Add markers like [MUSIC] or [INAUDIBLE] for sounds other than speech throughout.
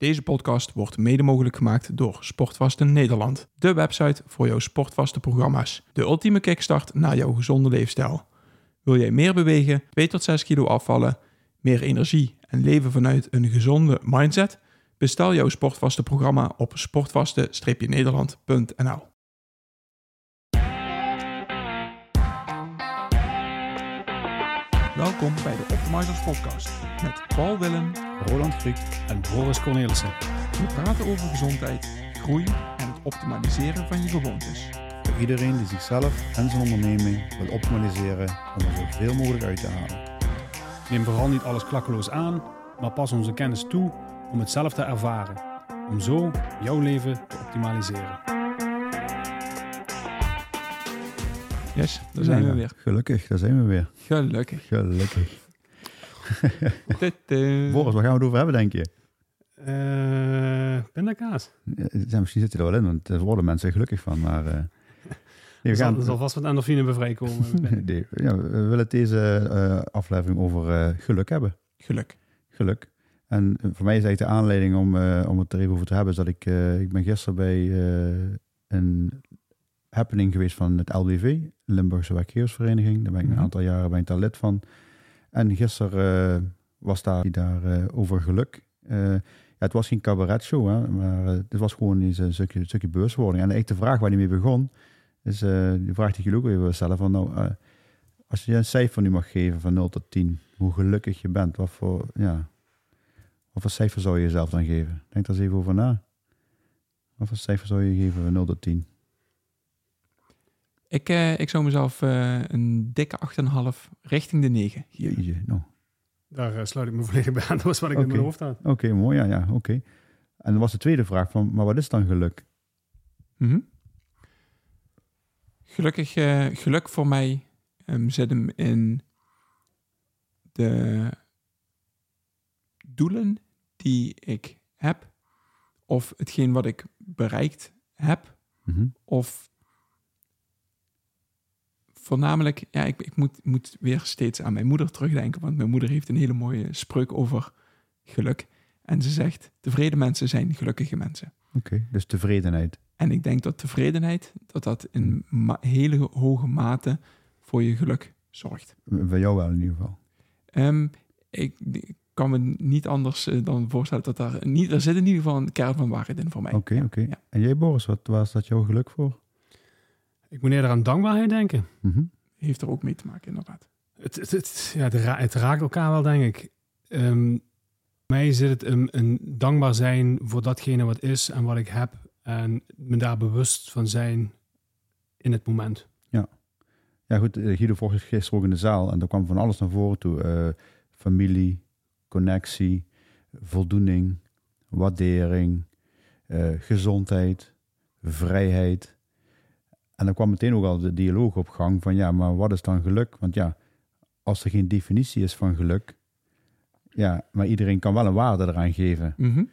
Deze podcast wordt mede mogelijk gemaakt door Sportvasten Nederland, de website voor jouw sportvaste programma's. De ultieme kickstart naar jouw gezonde leefstijl. Wil jij meer bewegen, 2 tot 6 kilo afvallen, meer energie en leven vanuit een gezonde mindset? Bestel jouw sportvaste programma op sportvaste-nederland.nl. Welkom bij de Optimizers Podcast met Paul Willem, Roland Griek en Boris Cornelissen. We praten over gezondheid, groei en het optimaliseren van je gewoontes. Voor iedereen die zichzelf en zijn onderneming wil optimaliseren om er zoveel mogelijk uit te halen. Neem vooral niet alles klakkeloos aan, maar pas onze kennis toe om het zelf te ervaren. Om zo jouw leven te optimaliseren. Yes, daar zijn we weer. Gelukkig, daar zijn we weer. Gelukkig. Gelukkig. [LAUGHS] Tudu. Boris, waar gaan we het over hebben, denk je? Eh pindakaas. Ja, misschien zit hij er wel in, want daar worden mensen gelukkig van. Maar eh, [LAUGHS] nee, Er we, gaan, er zal vast wat endorfine bij vrijkomen. [LAUGHS] nee, ja, we willen het deze eh, aflevering over eh, geluk hebben. Geluk. Geluk. En eh, voor mij is eigenlijk de aanleiding om, eh, om het er even over te hebben, is dat ik, eh, ik ben gisteren bij eh, een happening geweest van het LWV, Limburgse Werkgeversvereniging. Daar ben ik Mhm. een aantal jaren ben ik daar lid van. En gisteren eh, was daar, daar eh, over geluk. Eh, ja, het was geen cabaretshow, hè, maar het was gewoon eens een stukje, stukje bewustwording. En eigenlijk de vraag waar hij mee begon, is die vraag die je ook even stellen van nou, als je een cijfer nu mag geven van 0 tot 10, hoe gelukkig je bent, wat voor, ja, wat voor cijfer zou je jezelf dan geven? Denk daar eens even over na. Wat voor cijfer zou je geven van 0 tot 10? Ik, eh, ik zou mezelf eh, een dikke 8,5 richting de 9 geven. Jeetje, nou. Daar eh, sluit ik me volledig bij aan. [LAUGHS] Dat was wat ik in Oké. mijn hoofd had. Oké, mooi, ja, ja, oké. En dan was de tweede vraag van, maar wat is dan geluk? Mhm. Gelukkig, eh, geluk voor mij ehm, zit hem in de doelen die ik heb, of hetgeen wat ik bereikt heb, Mhm. of voornamelijk, ja, ik, ik moet, moet weer steeds aan mijn moeder terugdenken, want mijn moeder heeft een hele mooie spreuk over geluk. En ze zegt, tevreden mensen zijn gelukkige mensen. Oké, dus tevredenheid. En ik denk dat tevredenheid, dat dat in hele hoge mate voor je geluk zorgt. Bij jou wel in ieder geval. Ehm, ik, ik kan me niet anders eh, dan voorstellen dat daar niet, er zit in ieder geval een kern van waarheid in voor mij. Oké, oké. Ja. En jij Boris, wat was dat jouw geluk voor? Ik moet eerder aan dankbaarheid denken. Mhm. Heeft er ook mee te maken, inderdaad. Het, het, het- ja, het, ra- het raakt elkaar wel, denk ik. Ehm, mij zit het een, een dankbaar zijn voor datgene wat is en wat ik heb. En me daar bewust van zijn in het moment. Ja goed, eh, Guido vroeg gisteren ook in de zaal en daar kwam van alles naar voren toe. Eh, familie, connectie, voldoening, waardering, eh, gezondheid, vrijheid. En dan kwam meteen ook al de dialoog op gang van ja, maar wat is dan geluk? Want ja, als er geen definitie is van geluk, ja, maar iedereen kan wel een waarde eraan geven. Mhm.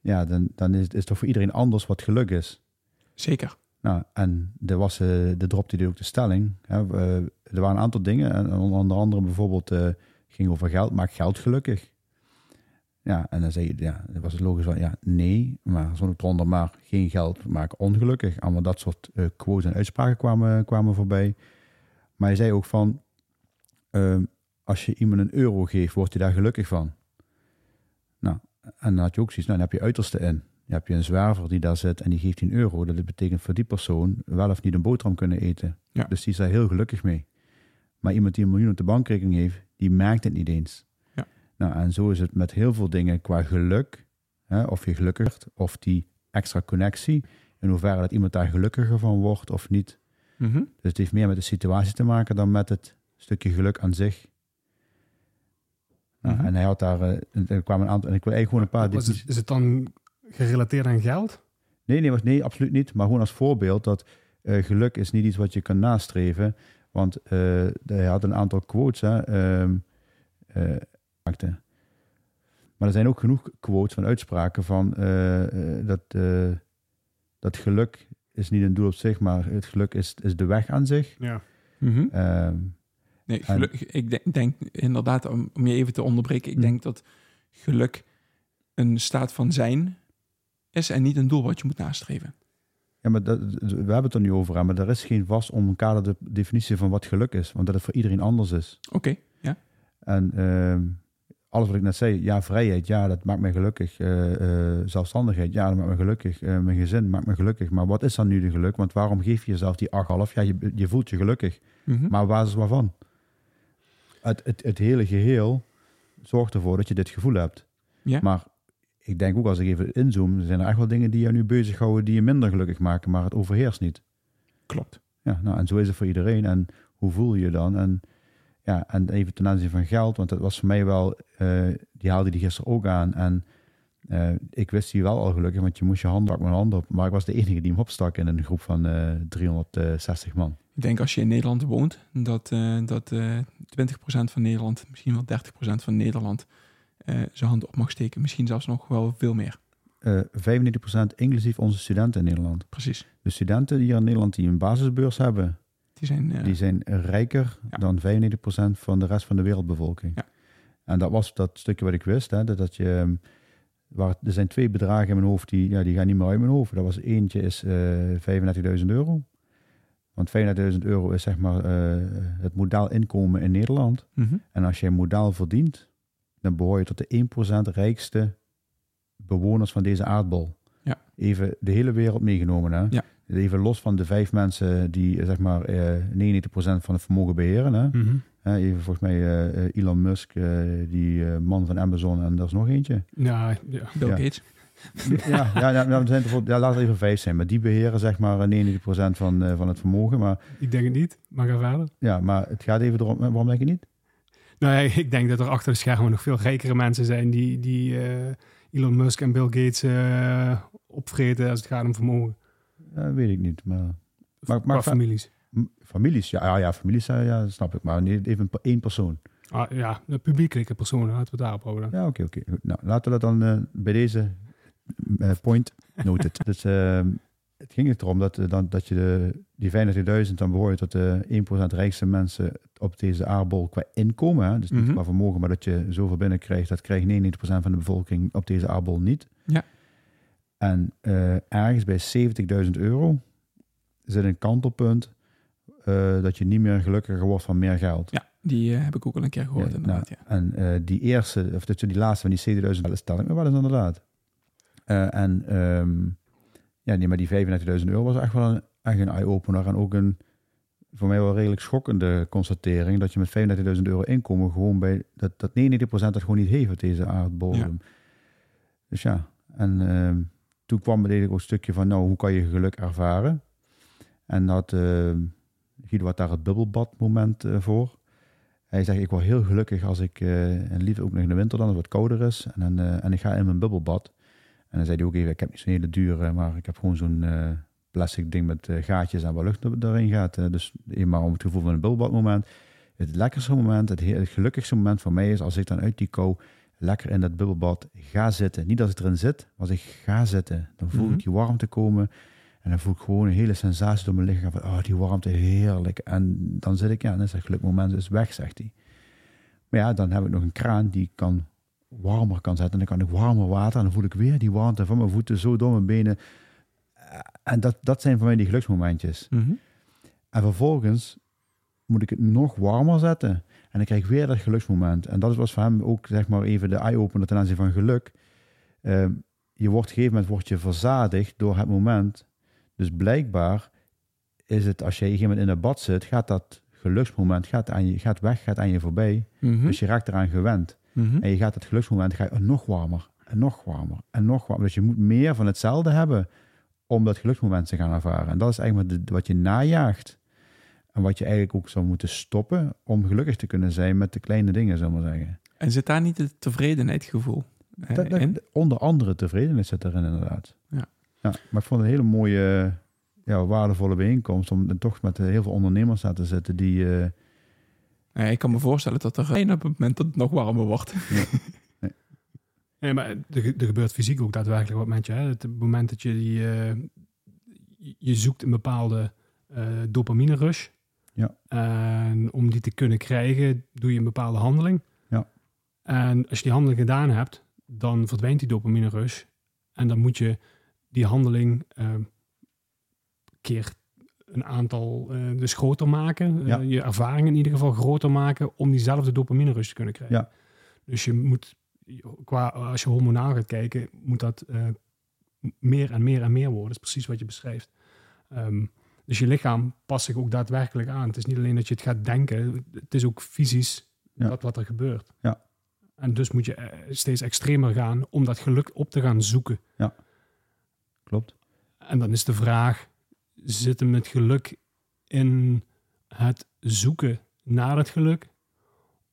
Ja, dan, dan is, is het toch voor iedereen anders wat geluk is. Zeker. Nou, en er was, eh de dropte die ook de stelling. Hè, eh, er waren een aantal dingen. En onder andere bijvoorbeeld eh, ging over geld. Maakt geld gelukkig? Ja, en dan zei je, ja, dat was het logisch van, ja, nee. Maar zo eronder, maar geen geld maakt ongelukkig. Allemaal dat soort eh, quotes en uitspraken kwamen, kwamen voorbij. Maar hij zei ook van, ehm, als je iemand een euro geeft, wordt hij daar gelukkig van. Nou, en dan had je ook zoiets, nou, dan heb je uiterste in. Dan heb je een zwerver die daar zit en die geeft 10 euro. Dat betekent voor die persoon wel of niet een boterham kunnen eten. Ja. Dus die is daar heel gelukkig mee. Maar iemand die een miljoen op de bankrekening heeft, die merkt het niet eens. Nou, en zo is het met heel veel dingen qua geluk. Hè, of je gelukkig wordt, of die extra connectie. In hoeverre dat iemand daar gelukkiger van wordt of niet. Mhm. Dus het heeft meer met de situatie te maken dan met het stukje geluk aan zich. Nou, Mhm. En hij had daar, eh, er kwamen een aantal, en ik wil eigenlijk gewoon een paar... Was het, is het dan gerelateerd aan geld? Nee, nee, was- nee, absoluut niet. Maar gewoon als voorbeeld dat eh, geluk is niet iets wat je kan nastreven. Want eh, hij had een aantal quotes. Hè, ehm, eh, maakte. maar er zijn ook genoeg quotes van uitspraken van eh, eh, dat, eh, dat geluk is niet een doel op zich, maar het geluk is, is de weg aan zich. Ja. Mhm. Ehm, Nee, geluk, ik denk, denk inderdaad, om, om je even te onderbreken, ik Hm. denk dat geluk een staat van zijn is en niet een doel wat je moet nastreven. Ja, maar dat, we hebben het er nu over, hè, maar er is geen vast om elkaar de definitie van wat geluk is, want dat het voor iedereen anders is. Oké, ja. En ehm, alles wat ik net zei, ja, vrijheid, ja, dat maakt mij gelukkig. Eh, eh, zelfstandigheid, ja, dat maakt me gelukkig. Eh, mijn gezin maakt me gelukkig. Maar wat is dan nu de geluk? Want waarom geef je jezelf die 8,5? Ja, je, je voelt je gelukkig. Mhm. Maar op basis waarvan? Het, het, het hele geheel zorgt ervoor dat je dit gevoel hebt. Ja. Maar ik denk ook als ik even inzoom, zijn er echt wel dingen die je nu bezighouden die je minder gelukkig maken, maar het overheerst niet. Klopt. Ja, nou, en zo is het voor iedereen. En hoe voel je je dan? En, ja, en even ten aanzien van geld, want dat was voor mij wel, eh, die haalde die gisteren ook aan. En eh, ik wist die wel al gelukkig, want je moest je hand met mijn hand op. Maar ik was de enige die hem opstak in een groep van eh 360 man. Ik denk als je in Nederland woont, dat, eh dat eh 20% van Nederland, misschien wel 30% van Nederland, eh, zijn hand op mag steken. Misschien zelfs nog wel veel meer. Eh 95% inclusief onze studenten in Nederland. Precies. De studenten hier in Nederland die een basisbeurs hebben, Die zijn, eh, die zijn rijker Ja. dan 95% van de rest van de wereldbevolking. Ja. En dat was dat stukje wat ik wist. Hè, dat, dat je, ehm, waar, er zijn twee bedragen in mijn hoofd die, ja, die gaan niet meer uit mijn hoofd. Dat was eentje is eh 35.000 euro. Want 35.000 euro is zeg maar eh, het modaal inkomen in Nederland. mhm. En als je een modaal verdient, dan behoor je tot de 1% rijkste bewoners van deze aardbol. Ja. Even de hele wereld meegenomen. Hè? Ja. Even los van de vijf mensen die zeg maar eh 99% van het vermogen beheren. Hè? Mhm. Hè, even volgens mij eh, eh, Elon Musk, eh, die eh, man van Amazon en er is nog eentje. Ja, ja. Bill Ja. Gates. ja, ja, ja, nou, zijn ja, laat het even vijf zijn, maar die beheren zeg maar 99% van, eh, van het vermogen. Maar, ik denk het niet. Maar ga verder. ja, maar het gaat even erom, waarom denk je niet? Nou ja, ik denk dat er achter de schermen nog veel rijkere mensen zijn die, die eh, Elon Musk en Bill Gates eh, opvreten als het gaat om vermogen. Ja, weet ik niet, maar... Maar- maar- families. Families, ja, ja, ja families, eh, ja, dat snap ik. Maar niet even een- één persoon. Ah, ja, de publiekelijke personen, laten we het daarop houden. Ja, oké, oké. Nou, laten we dat dan eh, bij deze eh, point noted. [LAUGHS] dus eh, het ging erom dat, eh, dan, dat je de, die 35.000, dan behoor je tot de 1% rijkste mensen op deze aardbol qua inkomen. Hè? Dus niet Mhm. qua vermogen, maar dat je zoveel binnenkrijgt. Dat krijgt 99% van de bevolking op deze aardbol niet. Ja. En eh, ergens bij 70.000 euro zit een kantelpunt eh, dat je niet meer gelukkiger wordt van meer geld. Ja, die eh, heb ik ook al een keer gehoord Ja, inderdaad. nou, ja. En die eerste, of die laatste van die 7000, dat stel ik me wel eens inderdaad. En ehm, ja, nee, maar die 35.000 euro was echt wel een, echt een eye-opener. En ook een voor mij wel redelijk schokkende constatering. Dat je met 35.000 euro inkomen gewoon bij, dat, dat 99% dat gewoon niet heeft op deze aardbodem. Dus ja, en ehm, toen kwam er ook een stukje van, nou, hoe kan je geluk ervaren? En dat, uh, Guido daar het bubbelbad-moment eh, voor. Hij zegt, ik word heel gelukkig als ik, eh, en liever ook nog in de winter dan, als het wat kouder is. En, en ik ga in mijn bubbelbad. En dan zei hij ook even, ik heb niet zo'n hele dure, maar ik heb gewoon zo'n plastic ding met gaatjes en waar lucht er- erin gaat. Dus eenmaal om het gevoel van een bubbelbadmoment. Het lekkerste moment, het, he- het gelukkigste moment voor mij is als ik dan uit die kou lekker in dat bubbelbad ga zitten. Niet als ik erin zit, maar als ik ga zitten. Dan voel Mhm. ik die warmte komen. En dan voel ik gewoon een hele sensatie door mijn lichaam. Van, oh, die warmte, heerlijk. En dan zit ik, ja, dan is dat gelukmoment is weg, zegt hij. Maar ja, dan heb ik nog een kraan die ik kan warmer kan zetten. En dan kan ik warmer water. En dan voel ik weer die warmte van mijn voeten zo door mijn benen. En dat, dat zijn voor mij die geluksmomentjes. Mhm. En vervolgens moet ik het nog warmer zetten. En dan krijg ik weer dat geluksmoment. En dat was voor hem ook zeg maar even de eye-opener ten aanzien van geluk. Ehm, je wordt op een gegeven moment word je verzadigd door het moment. Dus blijkbaar is het als je op een gegeven moment in het bad zit, gaat dat geluksmoment gaat aan je, gaat weg, gaat aan je voorbij. Mhm. Dus je raakt eraan gewend. Mhm. En je gaat het geluksmoment ga je nog warmer en nog warmer en nog warmer. Dus je moet meer van hetzelfde hebben om dat geluksmoment te gaan ervaren. En dat is eigenlijk wat je najaagt. En wat je eigenlijk ook zou moeten stoppen om gelukkig te kunnen zijn met de kleine dingen, we maar zeggen. En zit daar niet het tevredenheidsgevoel Dat- dat- in? onder andere tevredenheid zit erin inderdaad. Ja. ja. Maar ik vond het een hele mooie, ja, waardevolle bijeenkomst om toch met heel veel ondernemers aan te zitten die... eh, Eh, ik kan me voorstellen dat er een op het moment dat het nog warmer wordt. Nee, [LAUGHS] maar er, er gebeurt fysiek ook daadwerkelijk wat met je. Hè? Het moment dat je die, eh, je- je zoekt een bepaalde eh, dopamine rush. Ja. En om die te kunnen krijgen, doe je een bepaalde handeling. Ja. En als je die handeling gedaan hebt, dan verdwijnt die dopamine rush. En dan moet je die handeling uh, keer een aantal uh, dus groter maken. Ja. je ervaring in ieder geval groter maken om diezelfde dopamine rush te kunnen krijgen. Ja. Dus je moet, qua, als je hormonaal gaat kijken, moet dat meer en meer en meer worden. Dat is precies wat je beschrijft. Um, dus je lichaam past zich ook daadwerkelijk aan. Het is niet alleen dat je het gaat denken, het is ook fysisch Ja. dat wat er gebeurt. Ja. En dus moet je eh, steeds extremer gaan om dat geluk op te gaan zoeken. Klopt. En dan is de vraag, zit hem het geluk in het zoeken naar het geluk?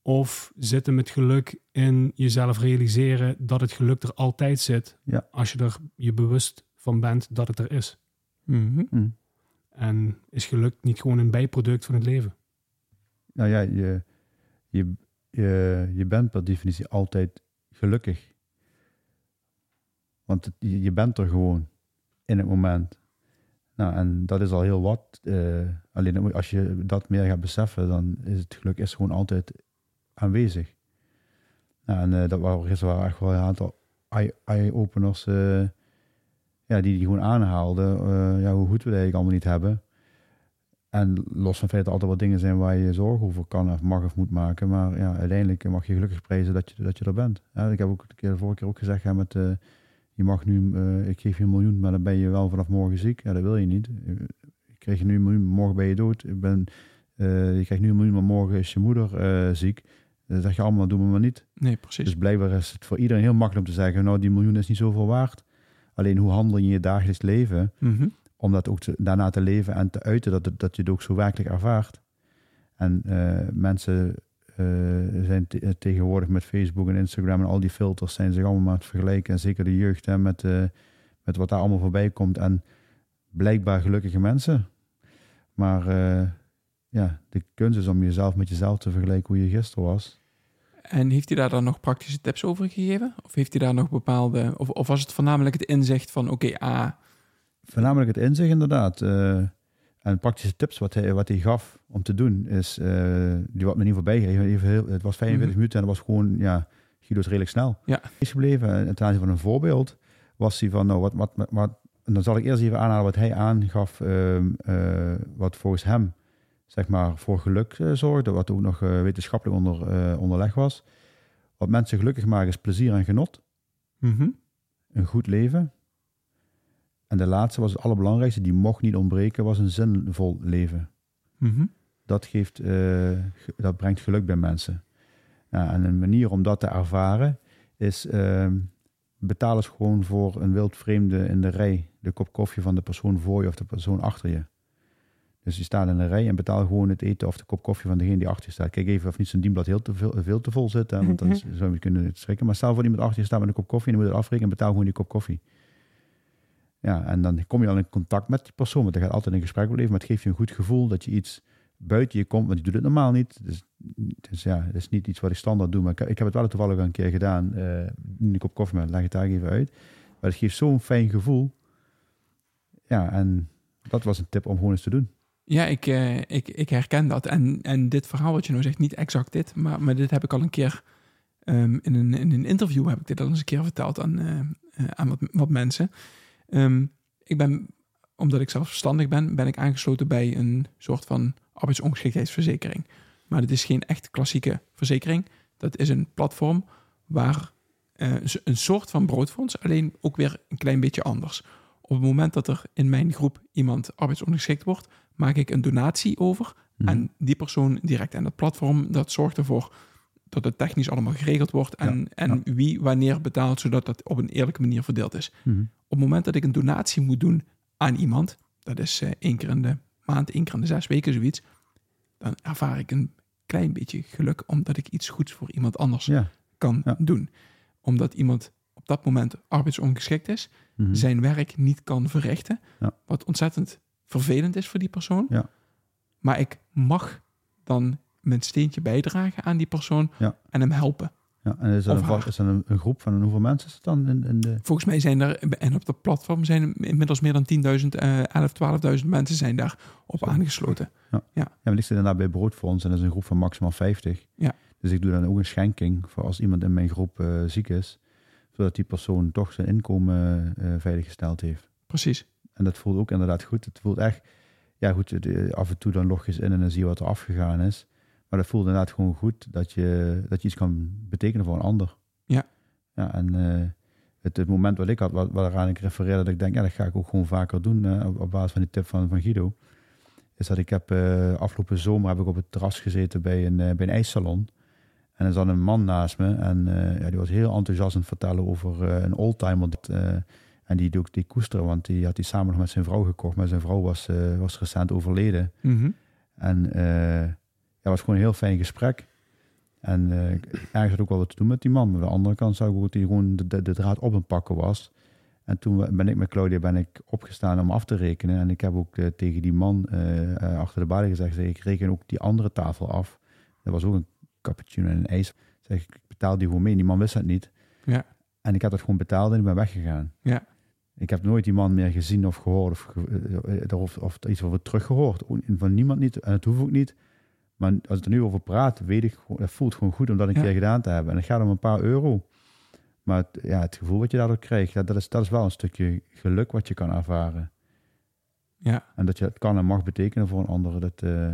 Of zit hem het geluk in jezelf realiseren dat het geluk er altijd zit, Ja. als je er je bewust van bent dat het er is? Hm. En is geluk niet gewoon een bijproduct van het leven? Nou ja, je, je, je, je bent per definitie altijd gelukkig. Want je, bent er gewoon in het moment. Nou, en dat is al heel wat. Eh, alleen als je dat meer gaat beseffen, dan is het geluk is gewoon altijd aanwezig. Nou, en eh, dat waren, er waren echt wel een aantal eye- eye-openers eh, ja, die die gewoon aanhaalden. eh, ja, hoe goed we eigenlijk allemaal niet hebben. En los van feit dat altijd wat dingen zijn waar je je zorgen over kan of mag of moet maken. Maar ja, uiteindelijk mag je gelukkig prijzen dat je, dat je er bent. Ja, ik heb ook de, keer, de vorige keer ook gezegd, ja, met, eh, je mag nu, eh, ik geef je een miljoen, maar dan ben je wel vanaf morgen ziek. Ja, dat wil je niet. Ik krijg je nu een miljoen, morgen ben je dood. Ik ben, je krijgt nu een miljoen, maar morgen is je moeder ziek. Dan zeg je allemaal, dat doen we maar niet. Nee, precies. Dus blijkbaar is het voor iedereen heel makkelijk om te zeggen, nou die miljoen is niet zoveel waard. Alleen hoe handel je in je dagelijks leven Mhm. om dat ook te- daarna te leven en te uiten, dat, dat je het ook zo werkelijk ervaart. En eh, mensen eh, zijn te- tegenwoordig met Facebook en Instagram en al die filters zijn zich allemaal maar aan het vergelijken. En zeker de jeugd hè, met, eh, met wat daar allemaal voorbij komt. En blijkbaar gelukkige mensen. Maar eh, ja, de kunst is om jezelf met jezelf te vergelijken hoe je gisteren was. En heeft hij daar dan nog praktische tips over gegeven? Of heeft hij daar nog bepaalde... Of, of was het voornamelijk het inzicht van... Oké, ah, Voornamelijk het inzicht inderdaad. eh, en praktische tips wat hij, wat hij gaf om te doen, is, eh, die wat me niet voorbij ging. Even heel- Het was 45 Mhm. minuten en dat was gewoon, ja, Guido is redelijk snel. Ja. Is gebleven. En ten aanzien van een voorbeeld was hij van, nou, wat, wat, wat, wat- en dan zal ik eerst even aanhalen wat hij aangaf, eh, wat volgens hem, zeg maar, voor geluk eh, zorgde, wat ook nog eh, wetenschappelijk onder, eh, onderleg was. Wat mensen gelukkig maken is plezier en genot mhm. een goed leven. En de laatste was het allerbelangrijkste, die mocht niet ontbreken, was een zinvol leven. Mhm. Dat, geeft, ge- dat brengt geluk bij mensen. Ja, en een manier om dat te ervaren is, eh, betaal eens gewoon voor een wildvreemde in de rij de kop koffie van de persoon voor je of de persoon achter je. Dus je staat in een rij en betaal gewoon het eten of de kop koffie van degene die achter je staat. Kijk even of niet zo'n dienblad heel te veel, veel te vol zit, hè, want dan zou je kunnen schrikken. Maar stel voor iemand achter je staat met een kop koffie en dan moet het afrekenen en betaal gewoon die kop koffie. Ja, en dan kom je al in contact met die persoon, want er gaat altijd een gesprek beleven, maar het geeft je een goed gevoel dat je iets buiten je komt, want je doet het normaal niet. Dus, dus ja, het is niet iets wat ik standaard doe, maar ik, ik heb het wel toevallig een keer gedaan. eh een kop koffie, maar leg het daar even uit. Maar het geeft zo'n fijn gevoel. Ja, en dat was een tip om gewoon eens te doen. Ja, ik, eh, ik, ik herken dat. En, en dit verhaal wat je nou zegt, niet exact dit, maar, maar dit heb ik al een keer ehm, in, een, in een interview heb ik dit al eens een keer verteld aan, eh, eh, aan wat, wat mensen. Ehm, ik ben, omdat ik zelfstandig ben, ben ik aangesloten bij een soort van arbeidsongeschiktheidsverzekering. Maar dit is geen echt klassieke verzekering. Dat is een platform waar een soort van broodfonds, alleen ook weer een klein beetje anders. Op het moment dat er in mijn groep iemand arbeidsongeschikt wordt, maak ik een donatie over Mhm. aan die persoon direct. En dat platform dat zorgt ervoor dat het technisch allemaal geregeld wordt en, en wie wanneer betaalt, zodat dat op een eerlijke manier verdeeld is. Mhm. Op het moment dat ik een donatie moet doen aan iemand, dat is eh, één keer in de maand, één keer in de zes weken zoiets, dan ervaar ik een klein beetje geluk omdat ik iets goeds voor iemand anders Ja. kan doen. Omdat iemand op dat moment arbeidsongeschikt is, Mhm. zijn werk niet kan verrichten. Ja. Wat ontzettend vervelend is voor die persoon. Ja. Maar ik mag dan mijn steentje bijdragen aan die persoon Ja. en hem helpen. Ja, en is dat, een, is dat een, een groep van hoeveel mensen is het dan in, in de... Volgens mij zijn er, en op dat platform zijn inmiddels meer dan 10.000, eh 11, 12.000 mensen zijn daar op Zo. aangesloten. Ja, want ik zit inderdaad bij Broodfonds en dat is een groep van maximaal 50. Ja. Dus ik doe dan ook een schenking voor als iemand in mijn groep eh, ziek is. Zodat die persoon toch zijn inkomen uh, veiliggesteld heeft. Precies. En dat voelt ook inderdaad goed. Het voelt echt, ja goed, af en toe dan log je eens in en dan zie je wat er afgegaan is. Maar dat voelt inderdaad gewoon goed dat je, dat je iets kan betekenen voor een ander. Ja. Ja, en uh, het, het, moment wat ik had, wat, waaraan ik refereerde, dat ik denk, ja, dat ga ik ook gewoon vaker doen uh, op, op, basis van die tip van, van Guido. Is dat ik heb uh, afgelopen zomer heb ik op het terras gezeten bij een, bij een ijssalon. En er zat een man naast me en ja, die was heel enthousiast aan het vertellen over een oldtimer. en die, die, die koesteren, want die had hij samen nog met zijn vrouw gekocht. Maar zijn vrouw was, was recent overleden. Mm En ja, was gewoon een heel fijn gesprek. En ergens had ook wel wat te doen met die man. Maar aan de andere kant zag ik ook dat hij gewoon de, de, de, draad op een pakken was. En toen ben ik met Claudia ben ik opgestaan om af te rekenen. En ik heb ook tegen die man achter de balie gezegd, zeg, ik reken ook die andere tafel af. Dat was ook een cappuccino en een ijs. Zeg, ik betaal die gewoon mee. Die man wist dat niet. Ja. En ik heb dat gewoon betaald en ik ben weggegaan. Ja. Ik heb nooit die man meer gezien of gehoord of, of, of iets over teruggehoord. Van niemand niet. En het hoeft ook niet. Maar als ik er nu over praat, weet ik het voelt gewoon goed om dat een keer gedaan te hebben. En het gaat om een paar euro. Maar het, ja, het gevoel wat je daardoor krijgt, dat, is, dat is wel een stukje geluk wat je kan ervaren. Ja. En dat je het kan en mag betekenen voor een ander. Dat, uh...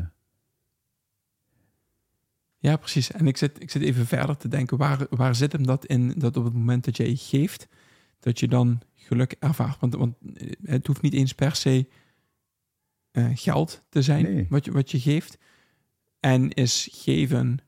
Ja, precies. En ik zit, ik zit even verder te denken, waar, waar zit hem dat in? Dat op het moment dat jij geeft, dat je dan geluk ervaart. Want, want het hoeft niet eens per se uh, geld te zijn nee. wat, je, wat je geeft. En is geven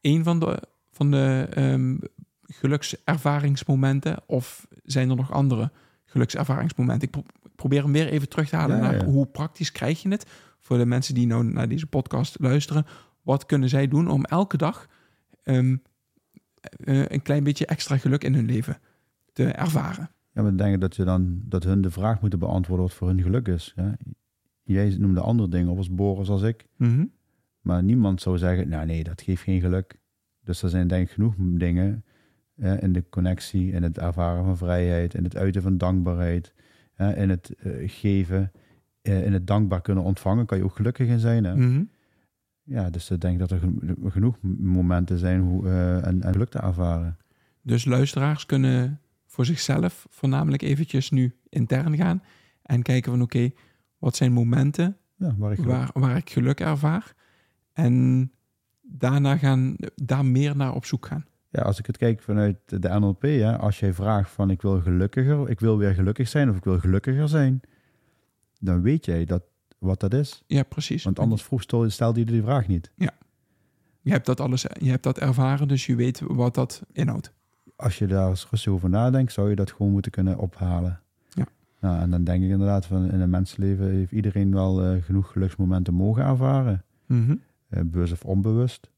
een van de, van de um, gelukservaringsmomenten? Of zijn er nog andere gelukservaringsmomenten? Ik probeer hem weer even terug te halen Ja, naar ja. hoe praktisch krijg je het? Voor de mensen die nou naar deze podcast luisteren. Wat kunnen zij doen om elke dag um, uh, een klein beetje extra geluk in hun leven te ervaren? Ja, maar denk ik dat, je dan, dat hun de vraag moeten beantwoorden wat voor hun geluk is. Ja? Jij noemde andere dingen op als Boris als ik. Mhm. Maar niemand zou zeggen, nou nee, dat geeft geen geluk. Dus er zijn denk ik genoeg dingen hè, in de connectie, in het ervaren van vrijheid, in het uiten van dankbaarheid, hè, in het uh, geven, uh, in het dankbaar kunnen ontvangen, kan je ook gelukkig in zijn. Hè? Mhm. Ja, dus ik denk dat er geno- genoeg momenten zijn hoe, uh, en, en geluk te ervaren. Dus luisteraars kunnen voor zichzelf voornamelijk eventjes nu intern gaan en kijken van oké, wat zijn momenten Ja, waar ik geluk- waar, waar ik geluk ervaar en daarna gaan daar meer naar op zoek gaan. Ja, als ik het kijk vanuit de NLP, hè, als jij vraagt van ik wil gelukkiger, ik wil weer gelukkig zijn of ik wil gelukkiger zijn, dan weet jij dat, wat dat is. Ja, precies. Want anders vroeg stel- stelde je die vraag niet. Je hebt dat alles, je hebt dat ervaren, dus je weet wat dat inhoudt. Als je daar eens rustig over nadenkt, zou je dat gewoon moeten kunnen ophalen. Ja. Nou, en dan denk ik inderdaad van in een mensenleven heeft iedereen wel eh, genoeg geluksmomenten mogen ervaren. Mhm. eh, bewust of onbewust.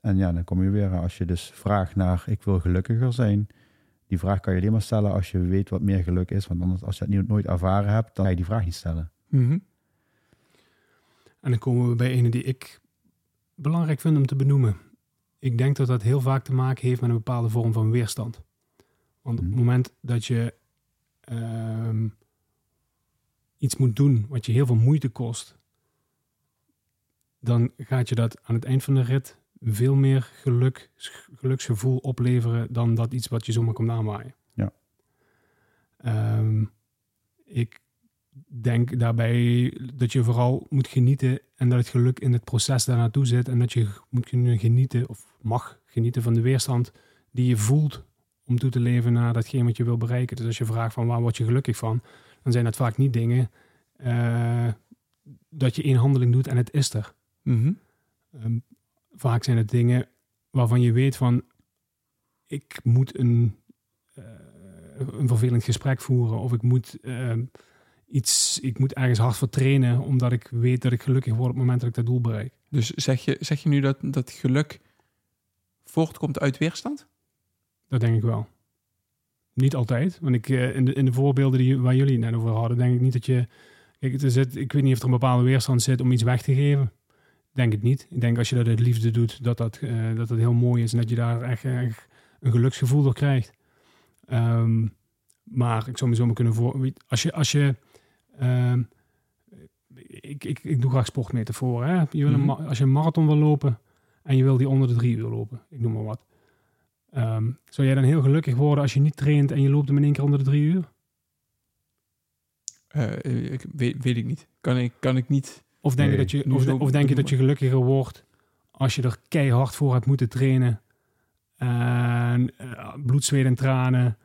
En ja, dan kom je weer, als je dus vraagt naar ik wil gelukkiger zijn, die vraag kan je alleen maar stellen als je weet wat meer geluk is. Want anders, als je niet- nooit ervaren hebt, dan ga je die vraag niet stellen. Mhm. En dan komen we bij een die ik belangrijk vind om te benoemen. Ik denk dat dat heel vaak te maken heeft met een bepaalde vorm van weerstand. Want op het Mhm. moment dat je ehm, iets moet doen wat je heel veel moeite kost, dan gaat je dat aan het eind van de rit veel meer geluk, geluksgevoel opleveren dan dat iets wat je zomaar komt aanwaaien. Ja. Ehm, ik denk daarbij dat je vooral moet genieten en dat het geluk in het proces daar naartoe zit en dat je moet kunnen genieten of mag genieten van de weerstand die je voelt om toe te leven naar datgene wat je wil bereiken. Dus als je vraagt van waar word je gelukkig van, dan zijn dat vaak niet dingen eh, dat je één handeling doet en het is er. Mhm. Ehm, vaak zijn het dingen waarvan je weet van ik moet een, eh, een vervelend gesprek voeren of ik moet ehm, iets, ik moet ergens hard voor trainen omdat ik weet dat ik gelukkig word op het moment dat ik dat doel bereik. Dus zeg je, zeg je nu dat, dat geluk voortkomt uit weerstand? Dat denk ik wel. Niet altijd, want ik, eh, in, de, in de voorbeelden die, waar jullie het net over hadden, denk ik niet dat je. Kijk, er zit, ik weet niet of er een bepaalde weerstand zit om iets weg te geven. Denk het niet. Ik denk als je dat uit liefde doet, dat dat, eh, dat, dat heel mooi is en dat je daar echt, echt een geluksgevoel door krijgt. Ehm, maar ik zou me zo maar kunnen voor. Als je. Als je ehm, ik, ik, ik doe graag sportmetaforen. Hè? Je wil een, Mhm. als je een marathon wil lopen en je wil die onder de drie uur lopen, ik noem maar wat. Ehm, zou jij dan heel gelukkig worden als je niet traint en je loopt hem in één keer onder de drie uur? Eh, ik, weet, weet ik niet. Kan ik, kan ik niet... Of denk, je, dat je, niet of, zo of denk je dat je gelukkiger wordt als je er keihard voor hebt moeten trainen? En eh, bloed, zweet en tranen.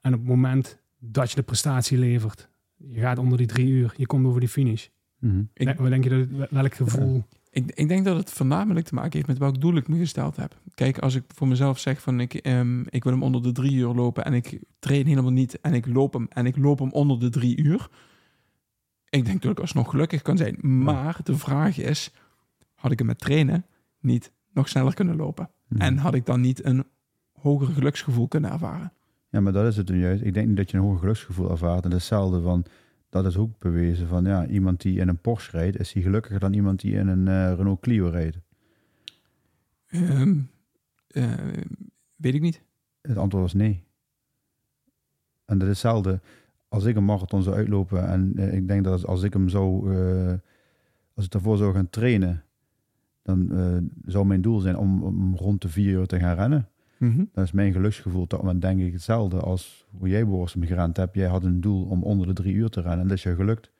En op het moment dat je de prestatie levert, je gaat onder die drie uur, je komt over die finish. Mhm. Ik- Denk- Wat denk je dat, welk gevoel? Ik, ik denk dat het voornamelijk te maken heeft met welk doel ik me gesteld heb. Kijk, als ik voor mezelf zeg van ik, ehm, ik wil hem onder de drie uur lopen en ik train helemaal niet en ik loop hem en ik loop hem onder de drie uur. Ik denk dat ik alsnog gelukkig kan zijn. Maar de vraag is, had ik hem met trainen niet nog sneller kunnen lopen? Mhm. En had ik dan niet een hoger geluksgevoel kunnen ervaren? Ja, maar dat is het nu juist. Ik denk niet dat je een hoger geluksgevoel ervaart. En hetzelfde van, dat is ook bewezen van, ja, iemand die in een Porsche rijdt, is hij gelukkiger dan iemand die in een eh, Renault Clio rijdt. Ehm, eh, weet ik niet. Het antwoord was nee. En dat is hetzelfde als ik een marathon zou uitlopen en eh, ik denk dat als ik hem zou, als ik daarvoor zou gaan trainen, dan zou mijn doel zijn om, om rond de vier uur te gaan rennen. Mhm. Dat is mijn geluksgevoel. Op dat moment denk ik hetzelfde als hoe jij Boris hem gerend hebt. Jij had een doel om onder de drie uur te rennen en dat is je gelukt.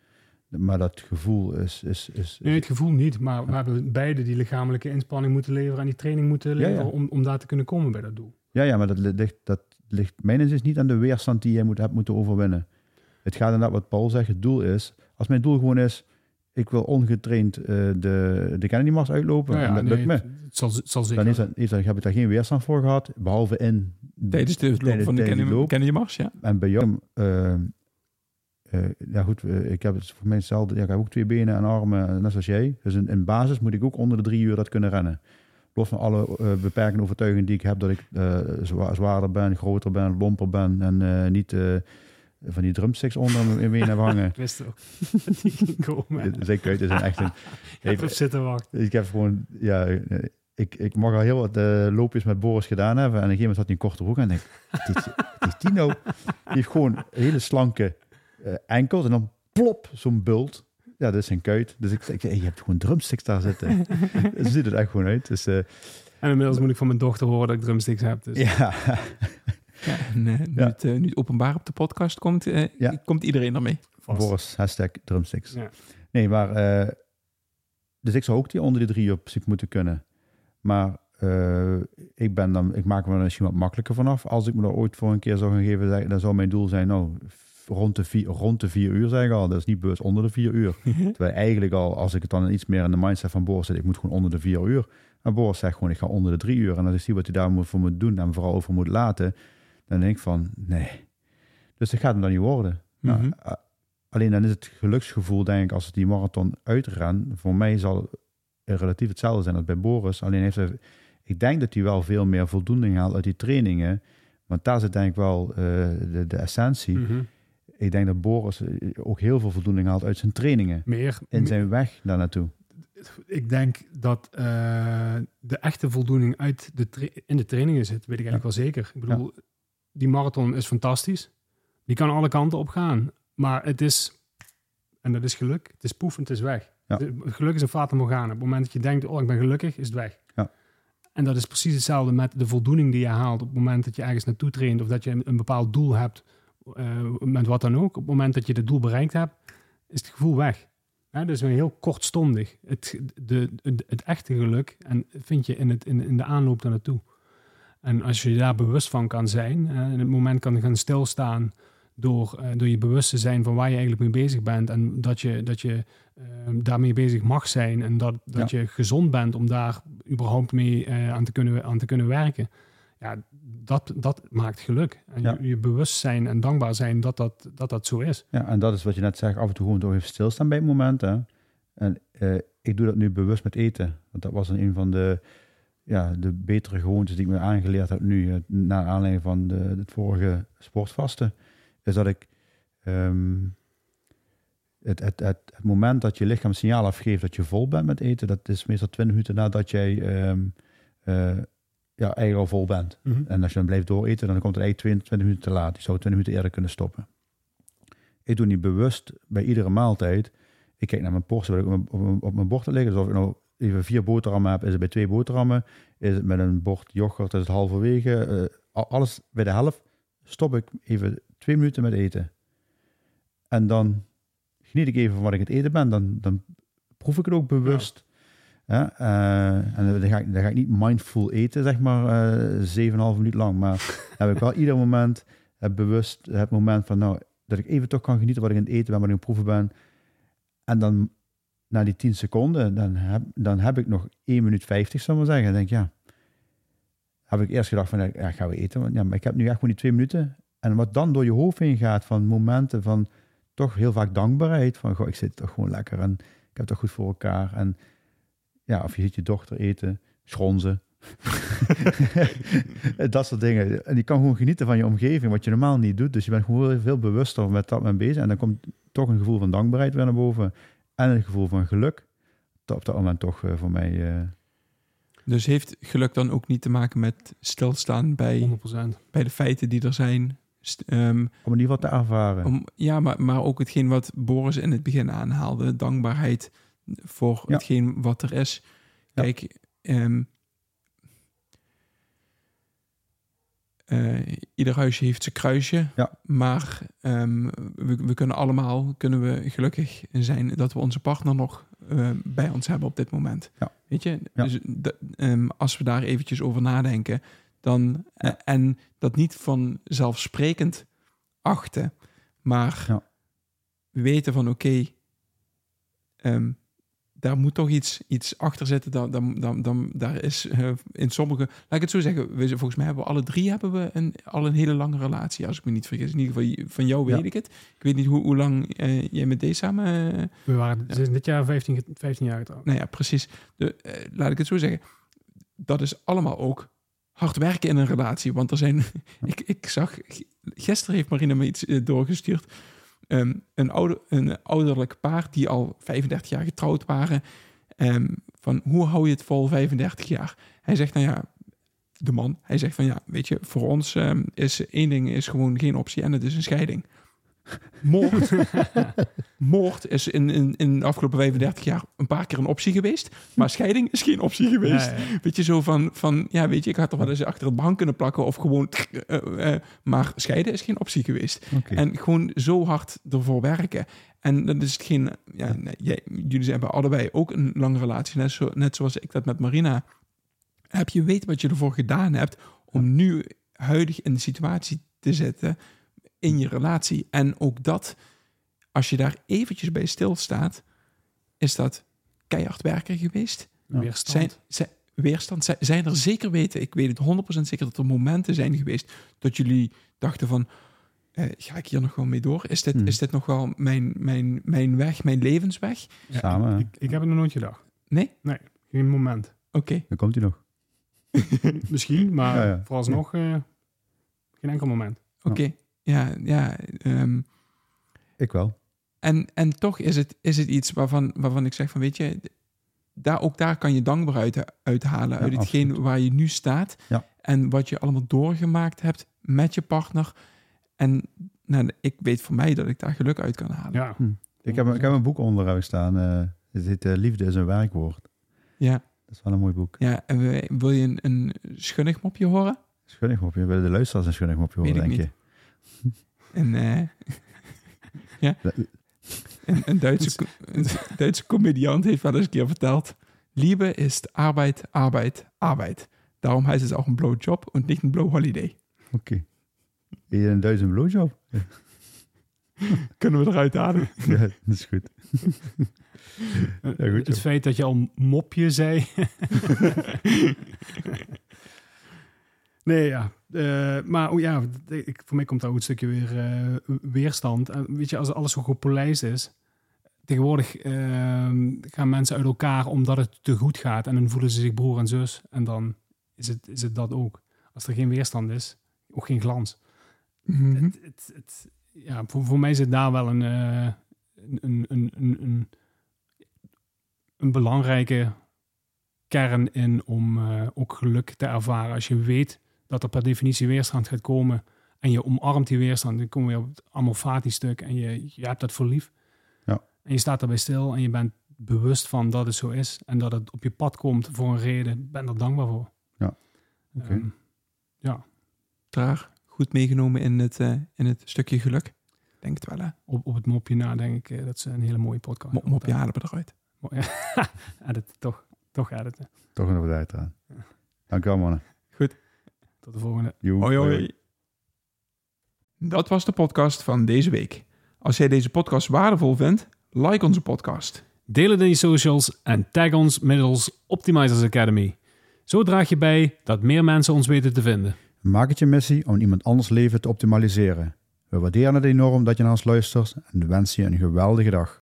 Maar dat gevoel is... is, is, Nee, het gevoel niet, maar we hebben beide die lichamelijke inspanning moeten leveren en die training moeten leveren ja. Om, om daar te kunnen komen bij dat doel. Ja, ja, maar dat ligt, dat ligt mijn inziens niet aan de weerstand die jij moet, hebt moeten overwinnen. Het gaat inderdaad wat Paul zegt. Het doel is, als mijn doel gewoon is, ik wil ongetraind eh, de, de Kennedy Mars uitlopen. Nou en dat nee, lukt me. Het, zal, het zal zeker. Dan is dat, is dat, heb ik daar geen weerstand voor gehad, behalve in... Tijdens de loop tijdens- van de loop. Je Mars, ja. En bij jou, eh, eh, ja goed, ik heb het voor mij hetzelfde. Ja, ik heb ook twee benen en armen, net zoals jij. Dus in, in basis moet ik ook onder de drie uur dat kunnen rennen. Los van alle eh, beperkende overtuigingen die ik heb, dat ik zwa- zwaarder ben, groter ben, lomper ben en niet van die drumsticks onder mijn benen heb hangen. [LAUGHS] Ik wist ook dat die ging komen. [LAUGHS] Ik het is een echt een... [LAUGHS] Ik zitten wachten. Ik heb gewoon, ja, ik, ik mag al heel wat eh, loopjes met Boris gedaan hebben. En op een gegeven moment had hij een korte broek aan. En ik denk, wat is, die nou? Die heeft gewoon hele slanke eh, enkels en dan plop, zo'n bult. Ja, dat is zijn kuit. Dus ik hey, je hebt gewoon drumsticks daar zitten. Zo ziet het echt gewoon uit. Dus eh, En inmiddels moet ik van mijn dochter horen dat ik drumsticks heb. Dus. ja, ja [LAUGHS] en nu, Ja. Het, nu het openbaar op de podcast komt, eh, Ja. komt iedereen ermee. Boris, hashtag drumsticks. Ja. Nee, maar... eh, dus ik zou ook die onder die drie uur principe moeten kunnen. Maar eh, ik, ben dan, ik maak me er misschien wat makkelijker vanaf. Als ik me er ooit voor een keer zou gaan geven, zeg- dan zou mijn doel zijn, nou, rond de vier, rond de vier uur zeg ik al. Dat is niet bewust onder de vier uur. [LAUGHS] Terwijl eigenlijk al, als ik het dan iets meer in de mindset van Boris zit, ik moet gewoon onder de vier uur. Maar Boris zegt gewoon, ik ga onder de drie uur. En als ik zie wat hij daar moet- voor moet doen en vooral over moet laten, dan denk ik van, nee. Dus dat gaat hem dan niet worden. Nou, Mhm. a- alleen dan is het geluksgevoel, denk ik, als die marathon uitren, voor mij zal het relatief hetzelfde zijn als bij Boris. Alleen heeft hij, ik denk dat hij wel veel meer voldoening haalt uit die trainingen. Want daar zit denk ik wel eh, de, de essentie. Mhm. Ik denk dat Boris eh, ook heel veel voldoening haalt uit zijn trainingen. Meer. In zijn weg daar naartoe. Ik denk dat eh, de echte voldoening uit de in de trainingen zit, weet ik eigenlijk wel zeker. Ik bedoel, die marathon is fantastisch. Die kan alle kanten op gaan. Maar het is, en dat is geluk, het is poef en het is weg. Ja. Geluk is een fata morgana. Op het moment dat je denkt, oh ik ben gelukkig, is het weg. Ja. En dat is precies hetzelfde met de voldoening die je haalt op het moment dat je ergens naartoe traint of dat je een, bepaald doel hebt, eh, met wat dan ook. Op het moment dat je het doel bereikt hebt, is het gevoel weg. Ja, dus heel kortstondig. Het, de, het, het echte geluk en vind je in, het, in, in de aanloop daar naartoe. En als je daar bewust van kan zijn, eh, in het moment kan gaan stilstaan door, eh, door je bewust te zijn van waar je eigenlijk mee bezig bent en dat je, dat je eh, daarmee bezig mag zijn en dat, dat je gezond bent om daar überhaupt mee eh, aan, te kunnen, aan te kunnen werken. Ja, dat, dat maakt geluk. En Ja. je, je bewust zijn en dankbaar zijn dat dat, dat, dat zo is. Ja, en dat is wat je net zegt, af en toe gewoon door even stilstaan bij het moment. Hè. En eh, ik doe dat nu bewust met eten. Want dat was een van de, ja, de betere gewoontes die ik me aangeleerd heb nu, eh, naar aanleiding van de, het vorige sportvasten. Is dat ik ehm, het, het, het, het moment dat je lichaam signaal afgeeft dat je vol bent met eten, dat is meestal 20 minuten nadat jij ehm, eh, ja, eigenlijk al vol bent. En als je dan blijft dooreten, dan komt het eigenlijk 22 minuten te laat. Je zou 20 minuten eerder kunnen stoppen. Ik doe niet bewust bij iedere maaltijd. Ik kijk naar mijn portie wat ik op mijn, op mijn, bord liggen. Dus of ik nou even vier boterhammen heb, is het bij twee boterhammen. Is het met een bord yoghurt, is het halverwege. Eh, alles bij de helft stop ik even twee minuten met eten. En dan geniet ik even van wat ik het eten ben. Dan, dan proef ik het ook bewust. Eh, en dan ga, ik, dan ga ik niet mindful eten, zeg maar, eh 7,5 minuut lang. Maar heb ik wel ieder moment het bewust het moment van, nou, dat ik even toch kan genieten wat ik aan het eten ben, wat ik aan het proeven ben. En dan, na die 10 seconden, dan heb, dan heb ik nog 1 minuut 50, zal maar zeggen. Denk ja, heb ik eerst gedacht van, ja, gaan we eten? Want, ja, maar ik heb nu echt gewoon die twee minuten. En wat dan door je hoofd heen gaat van momenten van toch heel vaak dankbaarheid. Van, goh, ik zit toch gewoon lekker en ik heb toch goed voor elkaar. En ja, of je ziet je dochter eten, schronzen. [LAUGHS] dat soort dingen. En je kan gewoon genieten van je omgeving, wat je normaal niet doet. Dus je bent gewoon veel bewuster met dat men bezig. En dan komt toch een gevoel van dankbaarheid weer naar boven. En een gevoel van geluk. Dat op dat moment toch eh, voor mij... eh, Dus heeft geluk dan ook niet te maken met stilstaan bij, 100%. bij de feiten die er zijn? Ehm, om in ieder geval te ervaren. om, ja, maar, maar ook hetgeen wat Boris in het begin aanhaalde. Dankbaarheid voor Ja. hetgeen wat er is. Ja. Kijk, eh, ieder huisje heeft zijn kruisje. Ja. Maar ehm, we, we kunnen allemaal kunnen we gelukkig zijn dat we onze partner nog eh, bij ons hebben op dit moment. Ja. Weet je? Ja. Dus de- ehm, als we daar eventjes over nadenken, dan Ja. en dat niet vanzelfsprekend achten, maar weten van oké, ehm, daar moet toch iets, iets achter zitten. Dan, dan, dan, dan, daar is eh, in sommige, laat ik het zo zeggen, we, volgens mij hebben we alle drie hebben we een, al een hele lange relatie, als ik me niet vergis. In ieder geval van jou weet Ja. ik het. Ik weet niet hoe, hoe lang eh, jij met deze samen. eh, We waren Ja. dit jaar 15, ge- 15 jaar getrouwd. nou ja, precies. De, laat ik het zo zeggen. Dat is allemaal ook hard werken in een relatie. Want er zijn. [LAUGHS] ik, ik zag. Gisteren heeft Marina me iets doorgestuurd. Ehm, een, ouder, een ouderlijk paar die al 35 jaar getrouwd waren. Ehm, van hoe hou je het vol 35 jaar? Hij zegt, nou ja, de man, hij zegt van ja, weet je, voor ons ehm, is één ding is gewoon geen optie en het is een scheiding. Moord, [LAUGHS] moord is in, in, in de afgelopen 35 jaar een paar keer een optie geweest, maar scheiding is geen optie geweest. Ja, ja. Weet je, zo van, van, ja, weet je, ik had er wel eens achter het bank kunnen plakken of gewoon, eh, eh, maar scheiden is geen optie geweest. En gewoon zo hard ervoor werken. En dat is hetgeen, ja, nee, jij, jullie hebben allebei ook een lange relatie, net, zo, net zoals ik dat met Marina heb. Je weet wat je ervoor gedaan hebt om nu huidig in de situatie te zitten in je relatie. En ook dat, als je daar eventjes bij stilstaat, is dat keihard werken geweest. Ja. Weerstand. Zijn, zijn, weerstand, zijn, zijn er zeker weten, ik weet het 100% zeker dat er momenten zijn geweest dat jullie dachten van, eh, ga ik hier nog wel mee door? Is dit, Hmm. is dit nog wel mijn, mijn, mijn weg, mijn levensweg? Ja, Samen? Ik, ik, heb het nog nooit gedacht. Nee? Geen moment. Oké. Dan komt hij nog. [LAUGHS] Misschien, maar Ja, ja. vooralsnog eh, geen enkel moment. Oké. Ja, ja. ehm, Ik wel. en, en toch is het, is het iets waarvan, waarvan ik zeg van, weet je, daar, ook daar kan je dankbaar uit, uithalen. Ja, uit hetgeen absoluut. waar je nu staat. Ja. En wat je allemaal doorgemaakt hebt met je partner. En nou, ik weet voor mij dat ik daar geluk uit kan halen. Ja. Ik heb, ik heb een boek onderuit staan. eh het heet eh, Liefde is een werkwoord. Ja, Dat is wel een mooi boek. ja. En wil je een, een schunnig mopje horen? Schunnigmopje. Willen de luisteraars een schunnigmopje horen, Weet ik denk je? Een, eh, [LAUGHS] ja, een, een, Duitse, een Duitse comediant heeft wel eens een keer verteld... Liebe is arbeid, arbeid, arbeid. Daarom heet het ook een blowjob en niet een blow holiday. Oké. Wil je een duizend blowjob? [LAUGHS] Kunnen we eruit halen? [LAUGHS] ja, dat is goed. Ja, goed, het feit dat je al mopje zei. Nee, ja. Eh, maar oh, ja, ik, voor mij komt daar ook een stukje weer eh, weerstand. En weet je, als alles zo gepolijst is. Tegenwoordig ehm, gaan mensen uit elkaar omdat het te goed gaat. En dan voelen ze zich broer en zus. En dan is het, is het dat ook. Als er geen weerstand is, ook geen glans. Mhm. Het, het, het- ja, voor, voor mij zit daar wel een, eh, een, een, een, een, een, een belangrijke kern in om eh, ook geluk te ervaren. Als je weet dat er per definitie weerstand gaat komen en je omarmt die weerstand, dan kom je op het amorfatisch stuk en je, je hebt dat voor lief. Ja. En je staat daarbij stil en je bent bewust van dat het zo is en dat het op je pad komt voor een reden. Ben er dankbaar voor. Ja, oké. Ehm, ja, Traag, goed meegenomen in het, eh, in het stukje geluk. Denk het wel, hè? op, op het mopje na denk ik eh, dat ze een hele mooie podcast Mop, mopje halen we eruit. Mooi. [LAUGHS] edit, toch, toch editen. Toch een bedrijf eraan. Dank u wel, mannen. Tot de volgende. Hoi, hoi. Dat was de podcast van deze week. Als jij deze podcast waardevol vindt, like onze podcast. Deel het in je socials en tag ons middels Optimizers Academy. Zo draag je bij dat meer mensen ons weten te vinden. Maak het je missie om iemand anders leven te optimaliseren. We waarderen het enorm dat je naar ons luistert en wensen je een geweldige dag.